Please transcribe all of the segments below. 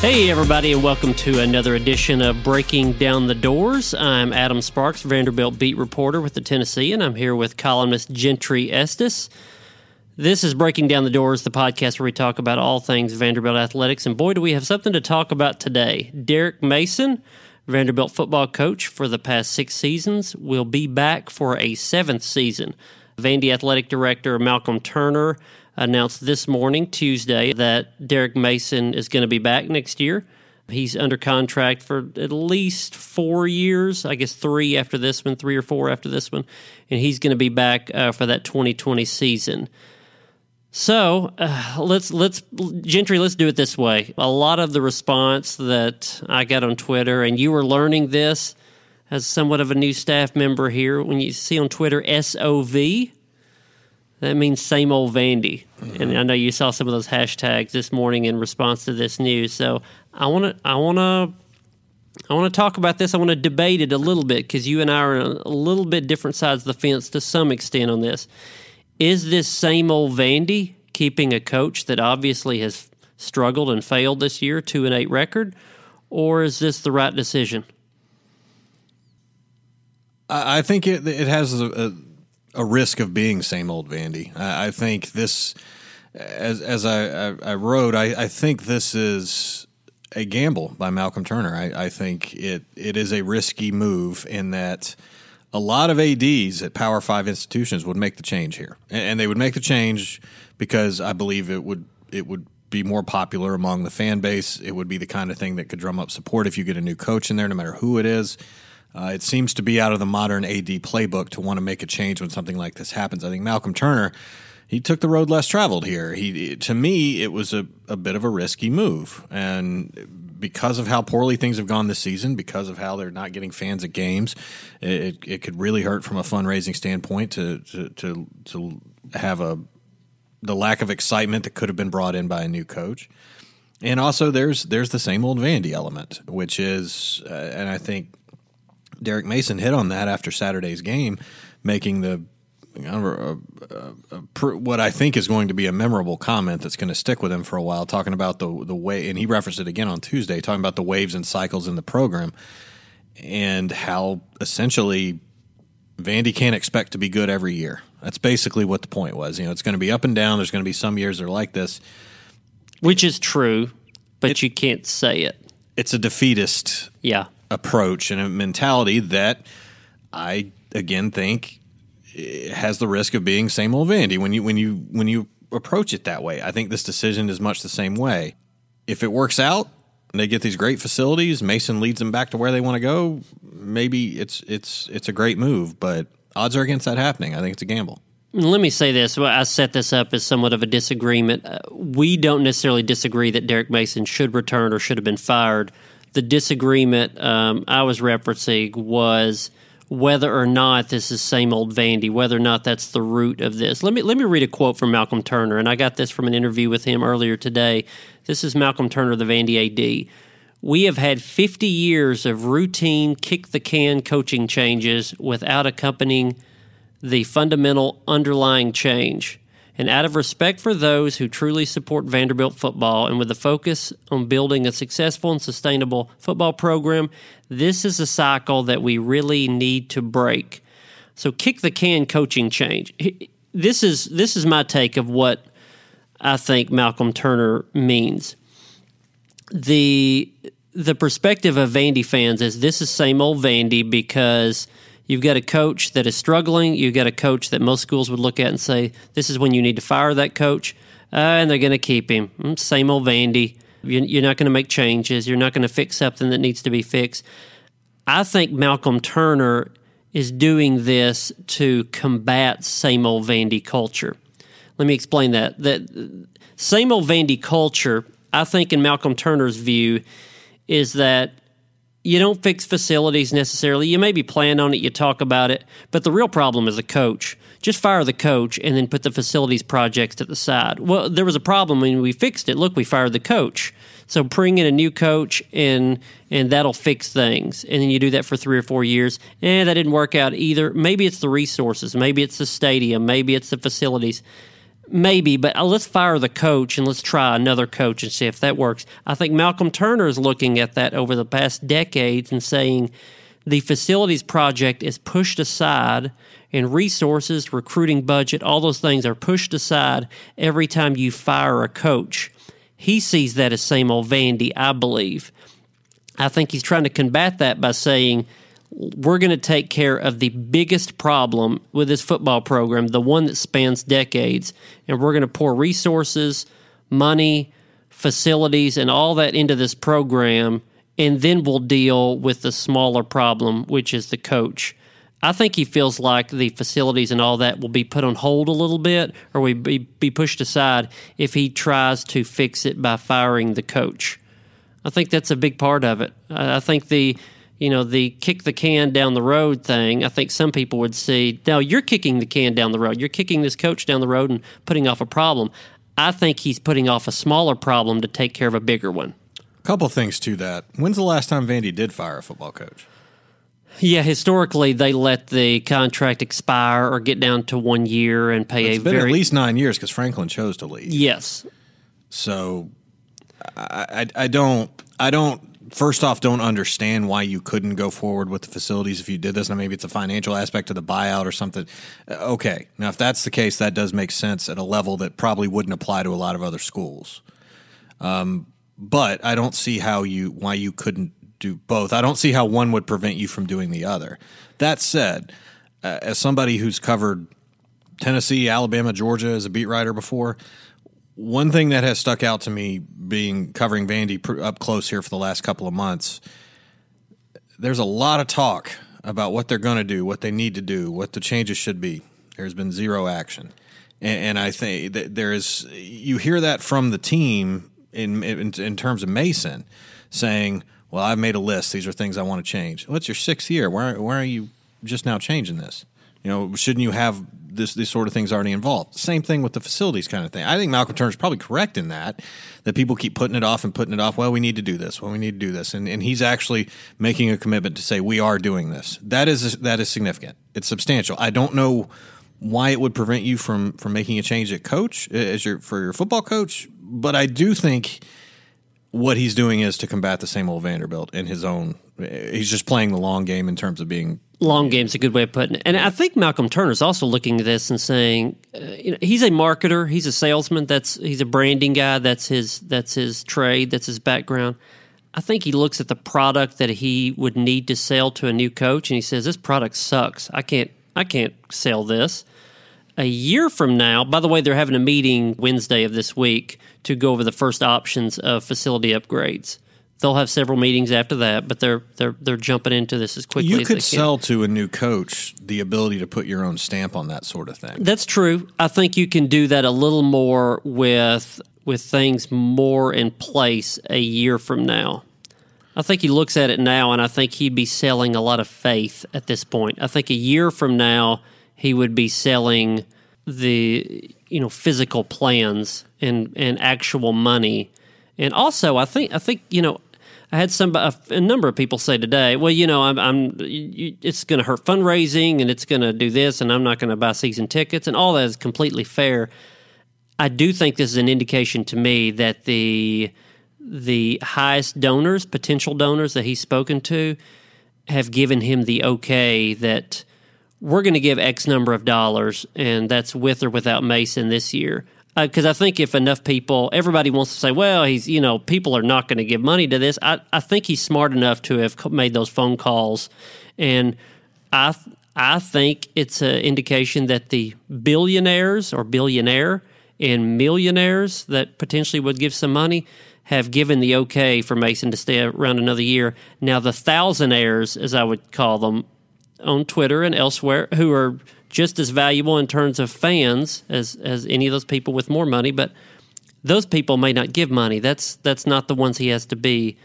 Hey, everybody, and welcome to another edition of Breaking Down the Doors. I'm Adam Sparks, Vanderbilt beat reporter with the Tennessean, and I'm here with columnist Gentry Estes. This is Breaking Down the Doors, the podcast where we talk about all things Vanderbilt athletics. And boy, do we have something to talk about today. Derek Mason, Vanderbilt football coach for the past six seasons, will be back for a seventh season. Vandy athletic director Malcolm Turner announced this morning, Tuesday, that Derek Mason is going to be back next year. He's under contract for at least four years, I guess three after this one, three or four after this one, and he's going to be back uh, for that 2020 season. So uh, let's let's Gentry. Let's do it this way. A lot of the response that I got on Twitter, and you were learning this as somewhat of a new staff member here. When you see on Twitter SOV, that means same old Vandy. Mm-hmm. And I know you saw some of those hashtags this morning in response to this news. So I want to I want to I want to talk about this. I want to debate it a little bit because you and I are on a little bit different sides of the fence to some extent on this. Is this same old Vandy keeping a coach that obviously has struggled and failed this year, two and eight record, or is this the right decision? I think it it has a, a a risk of being same old Vandy. I, I think this, as as I, I, I wrote, I, I, think this is a gamble by Malcolm Turner. I, I think it it is a risky move in that a lot of ads at Power Five institutions would make the change here, and, and they would make the change because I believe it would it would be more popular among the fan base. It would be the kind of thing that could drum up support if you get a new coach in there, no matter who it is. Uh, it seems to be out of the modern AD playbook to want to make a change when something like this happens. I think Malcolm Turner, he took the road less traveled here. He, to me, it was a, a bit of a risky move, and because of how poorly things have gone this season, because of how they're not getting fans at games, it, it could really hurt from a fundraising standpoint to to to, to have a the lack of excitement that could have been brought in by a new coach. And also, there's there's the same old Vandy element, which is, uh, and I think Derek Mason hit on that after Saturday's game, making the what I think is going to be a memorable comment that's going to stick with him for a while, talking about the the way, and he referenced it again on Tuesday, talking about the waves and cycles in the program, and how essentially Vandy can't expect to be good every year. That's basically what the point was. You know, it's going to be up and down. There's going to be some years that are like this, which is true, but it, you can't say it. It's a defeatist. Yeah approach and a mentality that I again think has the risk of being same old Vandy when you when you when you approach it that way. I think this decision is much the same way. If it works out, and they get these great facilities. Mason leads them back to where they want to go. Maybe it's it's it's a great move, but odds are against that happening. I think it's a gamble. Let me say this. I set this up as somewhat of a disagreement. Uh, we don't necessarily disagree that Derek Mason should return or should have been fired the disagreement um, I was referencing was whether or not this is same old Vandy, whether or not that's the root of this. Let me let me read a quote from Malcolm Turner, and I got this from an interview with him earlier today. This is Malcolm Turner, the Vandy AD. We have had 50 years of routine kick the can coaching changes without accompanying the fundamental underlying change. And out of respect for those who truly support Vanderbilt football and with a focus on building a successful and sustainable football program, this is a cycle that we really need to break. So kick the can coaching change. This is this is my take of what I think Malcolm Turner means. The the perspective of Vandy fans is this is same old Vandy because You've got a coach that is struggling. You've got a coach that most schools would look at and say, this is when you need to fire that coach. Uh, and they're going to keep him. Mm, same old Vandy. You're not going to make changes. You're not going to fix something that needs to be fixed. I think Malcolm Turner is doing this to combat same old Vandy culture. Let me explain that. That same old Vandy culture, I think, in Malcolm Turner's view, is that you don't fix facilities necessarily. You maybe plan on it, you talk about it, but the real problem is the coach. Just fire the coach and then put the facilities projects to the side. Well, there was a problem when we fixed it. Look, we fired the coach. So bring in a new coach and and that'll fix things. And then you do that for three or four years. And eh, that didn't work out either. Maybe it's the resources, maybe it's the stadium, maybe it's the facilities. Maybe, but uh, let's fire the coach and let's try another coach and see if that works. I think Malcolm Turner is looking at that over the past decades and saying the facilities project is pushed aside and resources, recruiting budget, all those things are pushed aside every time you fire a coach. He sees that as same old Vandy, I believe. I think he's trying to combat that by saying we're going to take care of the biggest problem with this football program, the one that spans decades, and we're going to pour resources, money, facilities, and all that into this program, and then we'll deal with the smaller problem, which is the coach. I think he feels like the facilities and all that will be put on hold a little bit or we be, be pushed aside if he tries to fix it by firing the coach. I think that's a big part of it. I think the you know, the kick the can down the road thing, I think some people would see, now you're kicking the can down the road. You're kicking this coach down the road and putting off a problem. I think he's putting off a smaller problem to take care of a bigger one. A couple things to that. When's the last time Vandy did fire a football coach? Yeah, historically they let the contract expire or get down to one year and pay it's a been very at least nine years because Franklin chose to leave. yes. So I, I, I don't I don't first off don't understand why you couldn't go forward with the facilities if you did this. Now maybe it's a financial aspect of the buyout or something. Uh, Okay, now if that's the case, that does make sense at a level that probably wouldn't apply to a lot of other schools. Um, but I don't see how you why you couldn't do both. I don't see how one would prevent you from doing the other. That said, uh, as somebody who's covered Tennessee, Alabama, Georgia as a beat writer before, one thing that has stuck out to me being covering Vandy pr- up close here for the last couple of months, there's a lot of talk about what they're going to do, what they need to do, what the changes should be. There's been zero action, and, and I think that there is. You hear that from the team in, in in terms of Mason saying, "Well, I've made a list. These are things I want to change." Well, your sixth year. Why why are you just now changing this? You know, shouldn't you have this these sort of things already involved? Same thing with the facilities kind of thing. I think Malcolm Turner's probably correct in that that people keep putting it off and putting it off. Well, we need to do this. Well, we need to do this, and and he's actually making a commitment to say we are doing this. That is that is significant. It's substantial. I don't know why it would prevent you from from making a change at coach uh, as your for your football coach, but I do think what he's doing is to combat the same old Vanderbilt in his own. Uh, he's just playing the long game in terms of being long game's a good way of putting it. And I think Malcolm Turner's also looking at this and saying, uh, you know, he's a marketer, he's a salesman. That's he's a branding guy. That's his that's his trade. That's his background. I think he looks at the product that he would need to sell to a new coach, and he says, "This product sucks. I can't I can't sell this." A year from now, by the way, they're having a meeting Wednesday of this week to go over the first options of facility upgrades. They'll have several meetings after that, but they're they're they're jumping into this as quickly you as could they can. sell to a new coach the ability to put your own stamp on that sort of thing. That's true. I think you can do that a little more with with things more in place a year from now. I think he looks at it now, and I think he'd be selling a lot of faith at this point. I think a year from now, he would be selling the you know physical plans and and actual money, and also I think I think you know I had some a, a number of people say today, well, you know, I'm, I'm you, it's going to hurt fundraising and it's going to do this, and I'm not going to buy season tickets, and all that is completely fair. I do think this is an indication to me that the the highest donors, potential donors that he's spoken to, have given him the okay that we're going to give X number of dollars, and that's with or without Mason this year. Uh, because I think if enough people, everybody wants to say, well, he's, you know, people are not going to give money to this. I, I think he's smart enough to have made those phone calls. And I, I think it's an indication that the billionaires or billionaire and millionaires that potentially would give some money have given the okay for Mason to stay around another year. Now, the thousandaires, as I would call them, on Twitter and elsewhere who are just as valuable in terms of fans as as any of those people with more money, but those people may not give money. That's that's not the ones he has to be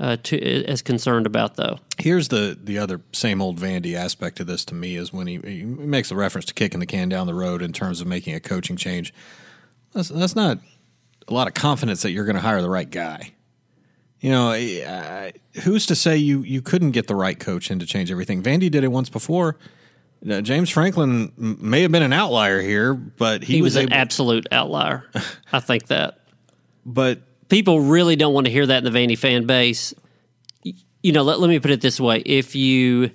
uh, to, as concerned about, though. Here's the the other same old Vandy aspect of this to me is when he, he makes a reference to kicking the can down the road in terms of making a coaching change. That's, that's not a lot of confidence that you're going to hire the right guy. You know, who's to say you you couldn't get the right coach in to change everything? Vandy did it once before. Now, James Franklin m- may have been an outlier here, but he, He was, an able, absolute outlier. I think that. but people really don't want to hear that in the Vandy fan base. You know, let, let me put it this way: if you,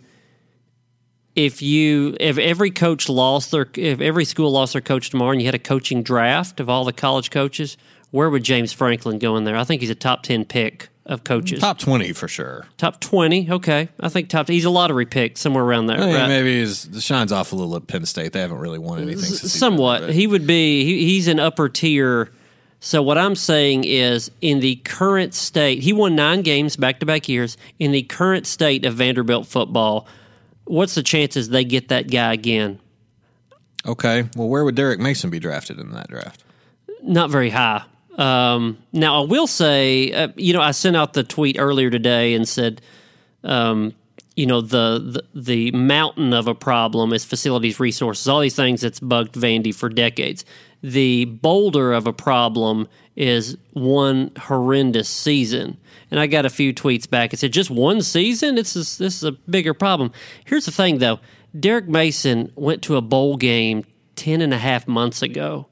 if you, if every coach lost their, if every school lost their coach tomorrow, and you had a coaching draft of all the college coaches, where would James Franklin go in there? I think he's a top ten pick of coaches. top twenty for sure. Top twenty, okay. I think top. He's a lottery pick somewhere around there. Right? maybe his shines off a little at Penn State. They haven't really won anything. Been somewhat. He would be. He, he's an upper tier. So what I'm saying is, in the current state, he won nine games back to back years. In the current state of Vanderbilt football, what's the chances they get that guy again? okay, well, where would Derek Mason be drafted in that draft? Not very high. Um, now I will say, uh, you know, I sent out the tweet earlier today and said, um, you know, the, the the mountain of a problem is facilities, resources, all these things that's bugged Vandy for decades. The boulder of a problem is one horrendous season. And I got a few tweets back and said, just one season? This is this is a bigger problem. Here's the thing though. Derek Mason went to a bowl game 10 and a half months ago.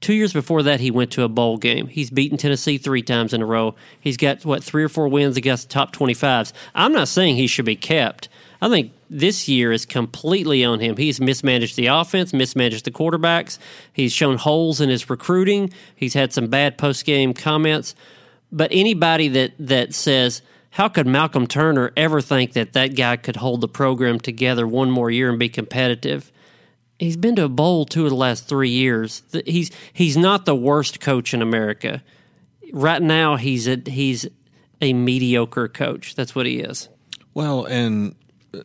Two years before that, he went to a bowl game. He's beaten Tennessee three times in a row. He's got, what, three or four wins against the top 25s. I'm not saying he should be kept. I think this year is completely on him. He's mismanaged the offense, mismanaged the quarterbacks. He's shown holes in his recruiting. He's had some bad post game comments. But anybody that, that says, how could Malcolm Turner ever think that that guy could hold the program together one more year and be competitive? He's been to a bowl two of the last three years. He's he's not the worst coach in America. Right now, he's a he's a mediocre coach. That's what he is. Well, and uh,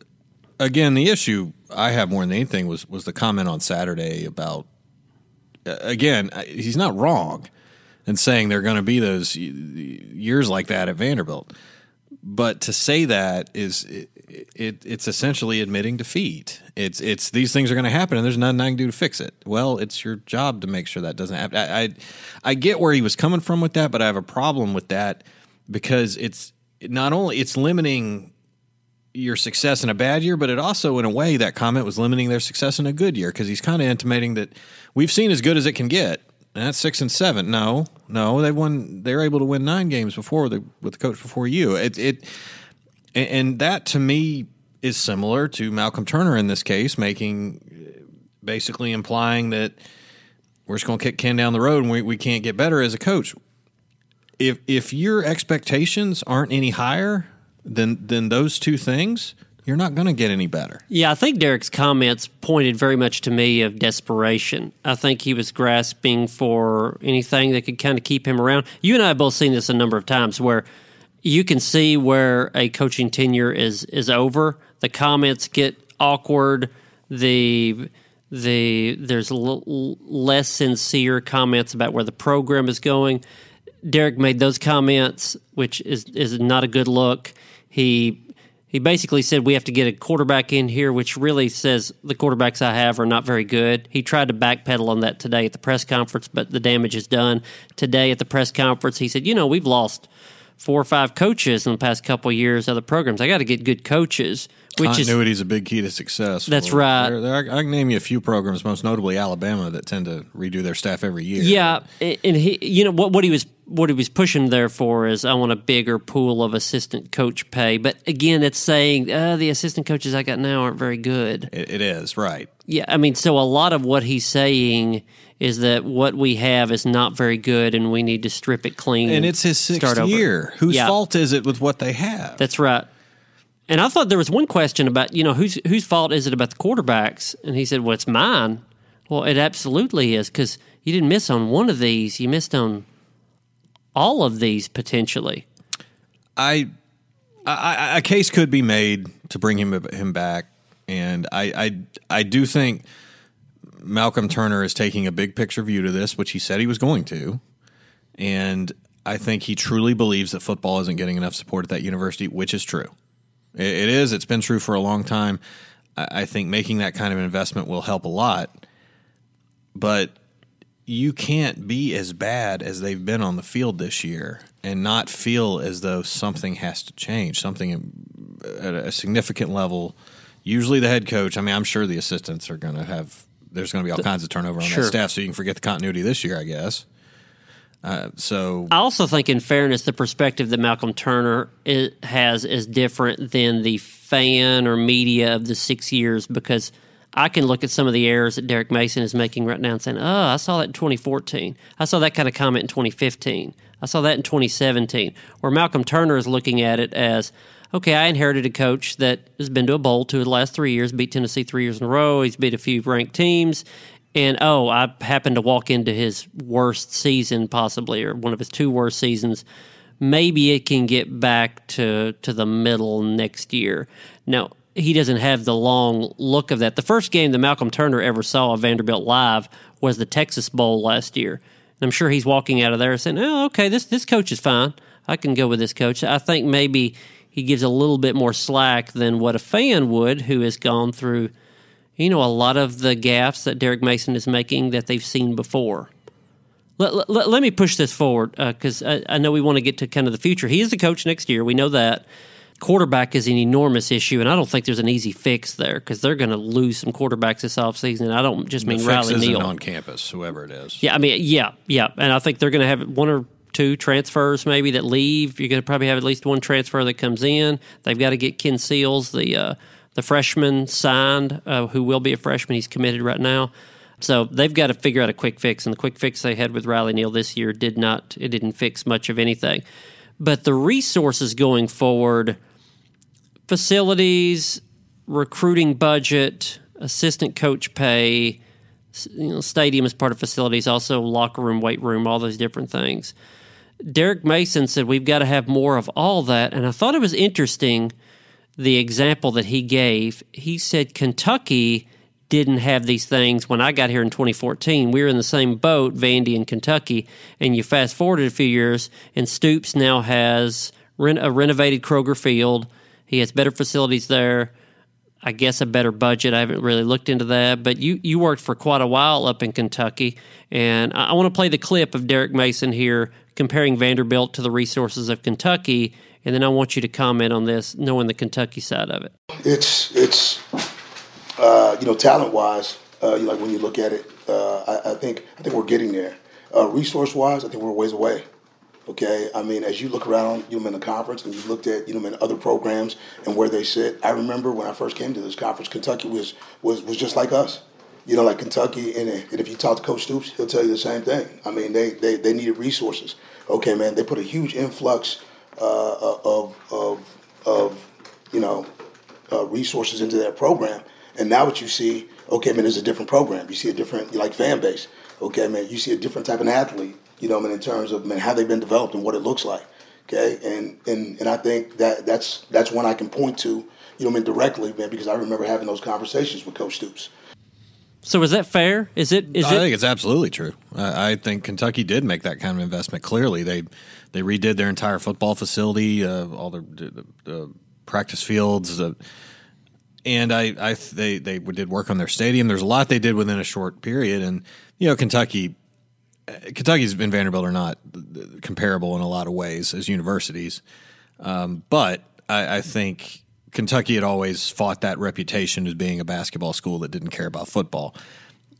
again, the issue I have more than anything was was the comment on Saturday about. Again, he's not wrong in saying there are going to be those years like that at Vanderbilt, but to say that is it, it, it's essentially admitting defeat. It's it's these things are going to happen, and there's nothing I can do to fix it. Well, it's your job to make sure that doesn't happen. I, I I get where he was coming from with that, but I have a problem with that because it's not only it's limiting your success in a bad year, but it also, in a way, that comment was limiting their success in a good year because he's kind of intimating that we've seen as good as it can get. And that's six and seven. No, no, they won. They're able to win nine games before the with the coach before you. It it and, and that to me is similar to Malcolm Turner in this case, making basically implying that we're just going to kick Ken down the road and we, we can't get better as a coach. If if your expectations aren't any higher than than those two things, you're not going to get any better. Yeah, I think Derek's comments pointed very much to me of desperation. I think he was grasping for anything that could kind of keep him around. You and I have both seen this a number of times where you can see where a coaching tenure is is over. The comments get awkward. The the there's l- less sincere comments about where the program is going. Derek made those comments, which is is not a good look. He he basically said we have to get a quarterback in here, which really says the quarterbacks I have are not very good. He tried to backpedal on that today at the press conference, but the damage is done. Today at the press conference, he said, "You know, we've lost four or five coaches in the past couple of years of the programs. I got to get good coaches." Which is Continuity is a big key to success. That's Well, right. I can name you a few programs, most notably Alabama, that tend to redo their staff every year. Yeah, and he, you know what, what he was what he was pushing there for is I want a bigger pool of assistant coach pay. But again, it's saying uh, the assistant coaches I got now aren't very good. It, it is right. Yeah, I mean, so a lot of what he's saying is that what we have is not very good, and we need to strip it clean. And it's his sixth year. Whose Yeah. fault is it with what they have? That's right. And I thought there was one question about, you know, whose whose fault is it about the quarterbacks? And he said, "Well, it's mine." Well, it absolutely is because you didn't miss on one of these; you missed on all of these potentially. I, I, I- a case could be made to bring him him back, and I, I, I do think Malcolm Turner is taking a big picture view to this, which he said he was going to, and I think he truly believes that football isn't getting enough support at that university, which is true. It, it is. It's been true for a long time. I, I think making that kind of investment will help a lot, but you can't be as bad as they've been on the field this year and not feel as though something has to change, something at a significant level usually the head coach. I mean, I'm sure the assistants are going to have. There's going to be all kinds of turnover on Sure. that staff, so you can forget the continuity this year, I guess. Uh, so I also think, in fairness, the perspective that Malcolm Turner i has is different than the fan or media of the six years because I can look at some of the errors that Derek Mason is making right now and saying, "Oh, I saw that in 2014. I saw that kind of comment in 2015. I saw that in 2017." Where Malcolm Turner is looking at it as, "Okay, I inherited a coach that has been to a bowl two of the last three years, beat Tennessee three years in a row. He's beat a few ranked teams." And oh, I happened to walk into his worst season, possibly, or one of his two worst seasons. Maybe it can get back to to the middle next year. Now he doesn't have the long look of that. The first game that Malcolm Turner ever saw of Vanderbilt live was the Texas Bowl last year. And I'm sure he's walking out of there saying, "Oh, okay, this this coach is fine. I can go with this coach." I think maybe he gives a little bit more slack than what a fan would who has gone through you know, a lot of the gaffes that Derek Mason is making that they've seen before. Let, let, let me push this forward uh, because I, I know we want to get to kind of the future. He is the coach next year. We know that. Quarterback is an enormous issue, and I don't think there's an easy fix there because they're going to lose some quarterbacks this offseason. And I don't just the mean fix Riley Neal. on campus, whoever it is. Yeah, I mean, yeah, yeah, and I think they're going to have one or two transfers maybe that leave. You're going to probably have at least one transfer that comes in. They've got to get Ken Seals, the uh, the freshman, signed, uh, who will be a freshman. He's committed right now. So they've got to figure out a quick fix, and the quick fix they had with Riley Neal this year did not. It didn't fix much of anything. But the resources going forward, facilities, recruiting budget, assistant coach pay, you know, stadium is part of facilities, also locker room, weight room, all those different things. Derek Mason said we've got to have more of all that, and I thought it was interesting the example that he gave. He said Kentucky didn't have these things when I got here in 2014. We were in the same boat, Vandy and Kentucky, and you fast forwarded a few years, and Stoops now has a renovated Kroger Field. He has better facilities there. I guess a better budget. I haven't really looked into that, but you you worked for quite a while up in Kentucky, and I, I want to play the clip of Derek Mason here comparing Vanderbilt to the resources of Kentucky, and then I want you to comment on this, knowing the Kentucky side of it. It's it's uh, you know talent wise, uh, like when you look at it, uh, I, I think I think we're getting there. Uh, resource wise, I think we're a ways away. Okay, I mean, as you look around, you know, in the conference, and you looked at, you know, in other programs and where they sit. I remember when I first came to this conference, Kentucky was was was just like us. You know, like Kentucky, and, and if you talk to Coach Stoops, he'll tell you the same thing. I mean, they they, they needed resources. Okay, man, they put a huge influx uh, of of of you know uh, resources into that program, and now what you see, okay, man, is a different program. You see a different like fan base. Okay, man, you see a different type of athlete you know, I mean, in terms of man, how they've been developed and what it looks like. Okay, and and and I think that that's that's one I can point to, you know, I mean, directly, man, because I remember having those conversations with Coach Stoops. So is that fair? Is it? Is I it? think it's absolutely true. I, I think Kentucky did make that kind of investment. Clearly, they they redid their entire football facility, uh, all the, the, the practice fields, uh, and I, I they they did work on their stadium. There's a lot they did within a short period, and you know, Kentucky. Kentucky's and Vanderbilt are not comparable in a lot of ways as universities, um, but I, I think Kentucky had always fought that reputation as being a basketball school that didn't care about football.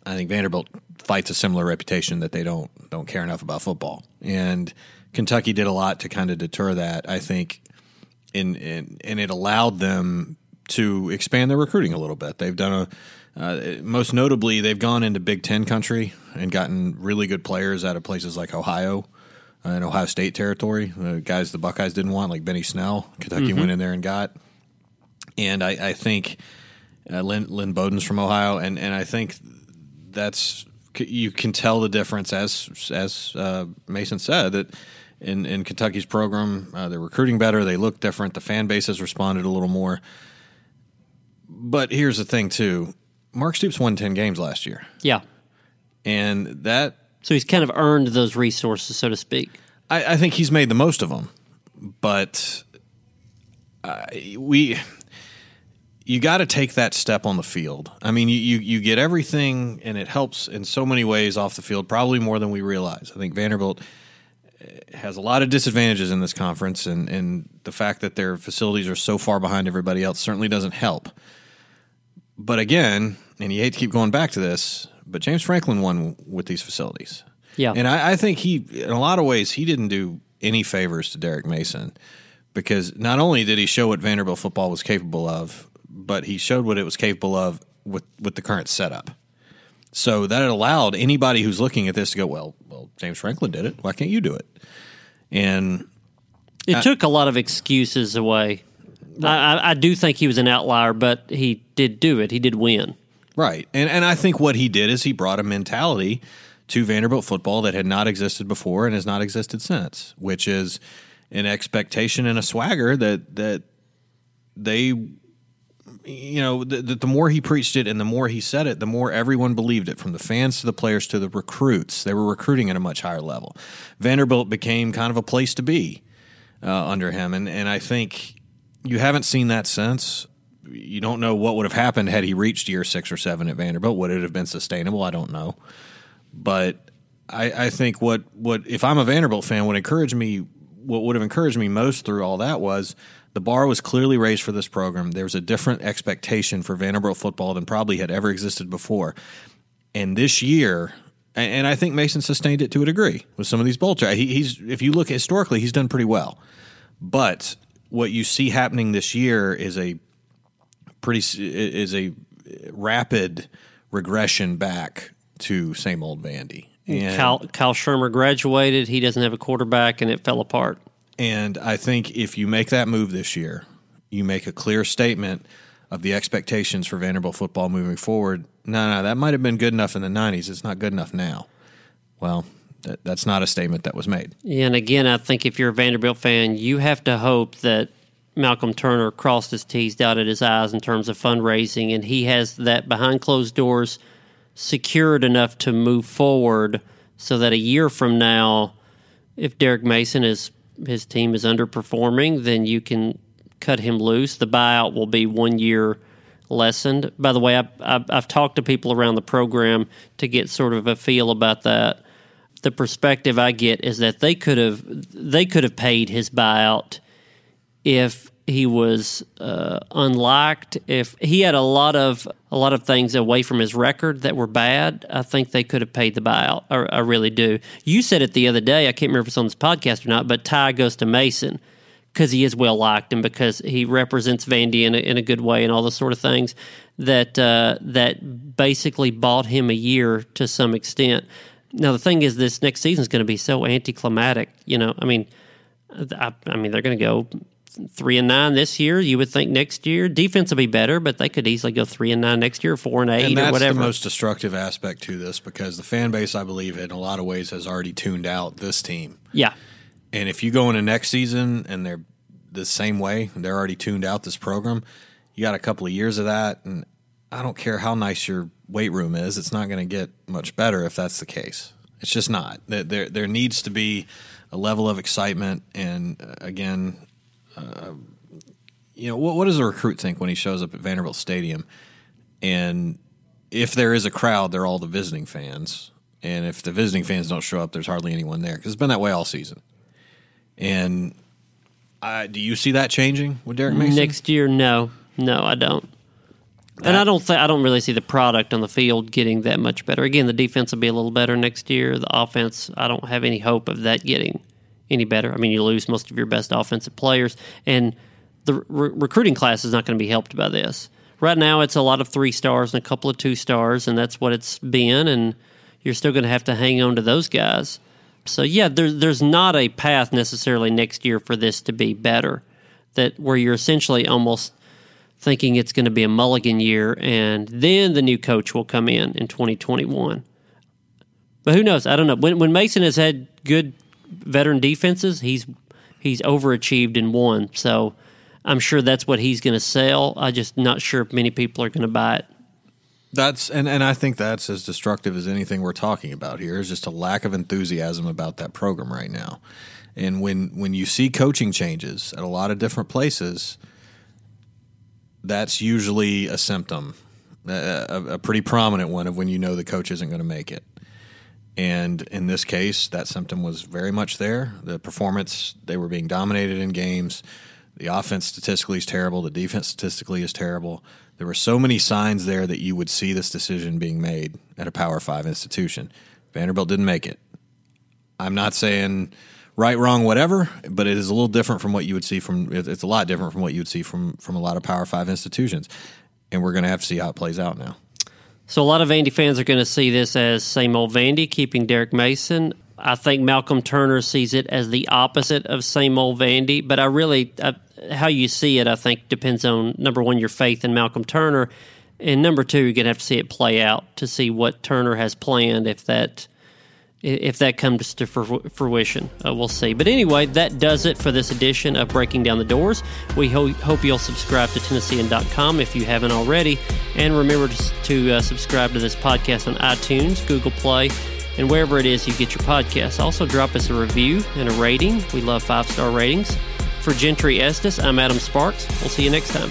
I think Vanderbilt fights a similar reputation that they don't don't care enough about football, and Kentucky did a lot to kind of deter that. I think, in, in and it allowed them to expand their recruiting a little bit. They've done a uh, most notably, they've gone into Big Ten country and gotten really good players out of places like Ohio uh, and Ohio State territory. The guys the Buckeyes didn't want, like Benny Snell, Kentucky mm-hmm. went in there and got. And I, I think uh, Lynn, Lynn Bowden's from Ohio, and, and I think that's you can tell the difference as as uh, Mason said that in in Kentucky's program uh, they're recruiting better, they look different, the fan base has responded a little more. But here's the thing too Mark Stoops won 10 games last year. Yeah. And that. So he's kind of earned those resources, so to speak. I, I think he's made the most of them. But uh, we. You got to take that step on the field. I mean, you, you, you get everything, and it helps in so many ways off the field, probably more than we realize. I think Vanderbilt eh, has a lot of disadvantages in this conference, and, and the fact that their facilities are so far behind everybody else certainly doesn't help but again, and you hate to keep going back to this, but James Franklin won with these facilities. Yeah. And I, I think he, in a lot of ways, he didn't do any favors to Derek Mason because not only did he show what Vanderbilt football was capable of, but he showed what it was capable of with, with the current setup. So that allowed anybody who's looking at this to go, well, well, James Franklin did it. Why can't you do it? And It took a lot of excuses away. I, I, I do think he was an outlier, but he did do it. He did win. Right. And and I think what he did is he brought a mentality to Vanderbilt football that had not existed before and has not existed since, which is an expectation and a swagger that that they you know that the, the more he preached it and the more he said it the more everyone believed it from the fans to the players to the recruits. They were recruiting at a much higher level. Vanderbilt became kind of a place to be uh, under him. And and i think you haven't seen that since. You don't know what would have happened had he reached year six or seven at vanderbilt. Would it have been sustainable? I don't know. But I, I think what, what if I'm a Vanderbilt fan would encourage me what would have encouraged me most through all that was the bar was clearly raised for this program. There was a different expectation for Vanderbilt football than probably had ever existed before. And this year, and I think Mason sustained it to a degree with some of these bowl he, he's if you look historically, he's done pretty well. But what you see happening this year is a pretty is a rapid regression back to same old Vandy. And Kyle, Kyle Shurmur graduated. He doesn't have a quarterback, and it fell apart. And I think if you make that move this year, you make a clear statement of the expectations for Vanderbilt football moving forward. No, no, that might have been good enough in the 90s. It's not good enough now. Well, that, that's not a statement that was made. And again, I think if you're a Vanderbilt fan, you have to hope that Malcolm Turner crossed his T's, dotted his I's in terms of fundraising, and he has that behind closed doors – secured enough to move forward so that a year from now, if Derek Mason is his team is underperforming, then you can cut him loose. The buyout will be one year lessened. By the way, I've, I've, I've talked to people around the program to get sort of a feel about that. The perspective I get is that they could have they could have paid his buyout if he was uh, unliked. If he had a lot of a lot of things away from his record that were bad, I think they could have paid the buyout. I, I really do. You said it the other day. I can't remember if it's on this podcast or not, but tie goes to Mason because he is well liked and because he represents Vandy in a, in a good way and all those sort of things that uh, that basically bought him a year to some extent. Now the thing is, this next season is going to be so anticlimactic. You know, I mean, I, I mean they're going to go three and nine this year. You would think next year defense will be better, but they could easily go three and nine next year, four and eight, and that's or whatever. the most destructive aspect to this because the fan base, I believe, in a lot of ways has already tuned out this team. Yeah, and if you go into next season and they're the same way, they're already tuned out this program. You got a couple of years of that, and I don't care how nice your weight room is, it's not going to get much better if that's the case. It's just not. There, there needs to be a level of excitement, and uh, again, uh, you know, what, what does a recruit think when he shows up at Vanderbilt Stadium? And if there is a crowd, they're all the visiting fans. And if the visiting fans don't show up, there's hardly anyone there because it's been that way all season. And do you see that changing with Derek Mason next year? No, no, I don't. That, and I don't think I don't really see the product on the field getting that much better. Again, the defense will be a little better next year. The offense, I don't have any hope of that getting any better. I mean, you lose most of your best offensive players, and the re- recruiting class is not going to be helped by this. Right now, it's a lot of three stars and a couple of two stars, and that's what it's been. And you're still going to have to hang on to those guys. So yeah, there, there's not a path necessarily next year for this to be better. That where you're essentially almost thinking it's going to be a mulligan year, and then the new coach will come in in 2021. But who knows? I don't know. When when Mason has had good veteran defenses, he's he's overachieved and won. So I'm sure that's what he's going to sell. I'm just not sure if many people are going to buy it. That's and, and I think that's as destructive as anything we're talking about here is just a lack of enthusiasm about that program right now. And when when you see coaching changes at a lot of different places, that's usually a symptom, a, a, pretty prominent one of when you know the coach isn't going to make it. And in this case, that symptom was very much there. The performance, they were being dominated in games. The offense statistically is terrible. The defense statistically is terrible. There were so many signs there that you would see this decision being made at a Power Five institution. Vanderbilt didn't make it. I'm not saying right, wrong, whatever, but it is a little different from what you would see from. It's a lot different from what you would see from from a lot of Power Five institutions, and we're going to have to see how it plays out now. So a lot of Vandy fans are going to see this as same old Vandy keeping Derek Mason. I think Malcolm Turner sees it as the opposite of same old Vandy, but I really I, how you see it, I think, depends on number one your faith in Malcolm Turner, and number two you're going to have to see it play out to see what Turner has planned if that if that comes to fruition. Uh, we'll see. But anyway, that does it for this edition of Breaking Down the Doors. We ho- hope you'll subscribe to Tennessean.com if you haven't already. And remember to, to uh, subscribe to this podcast on iTunes, Google Play, and wherever it is you get your podcasts. Also, drop us a review and a rating. We love five star ratings. For Gentry Estes, I'm Adam Sparks. We'll see you next time.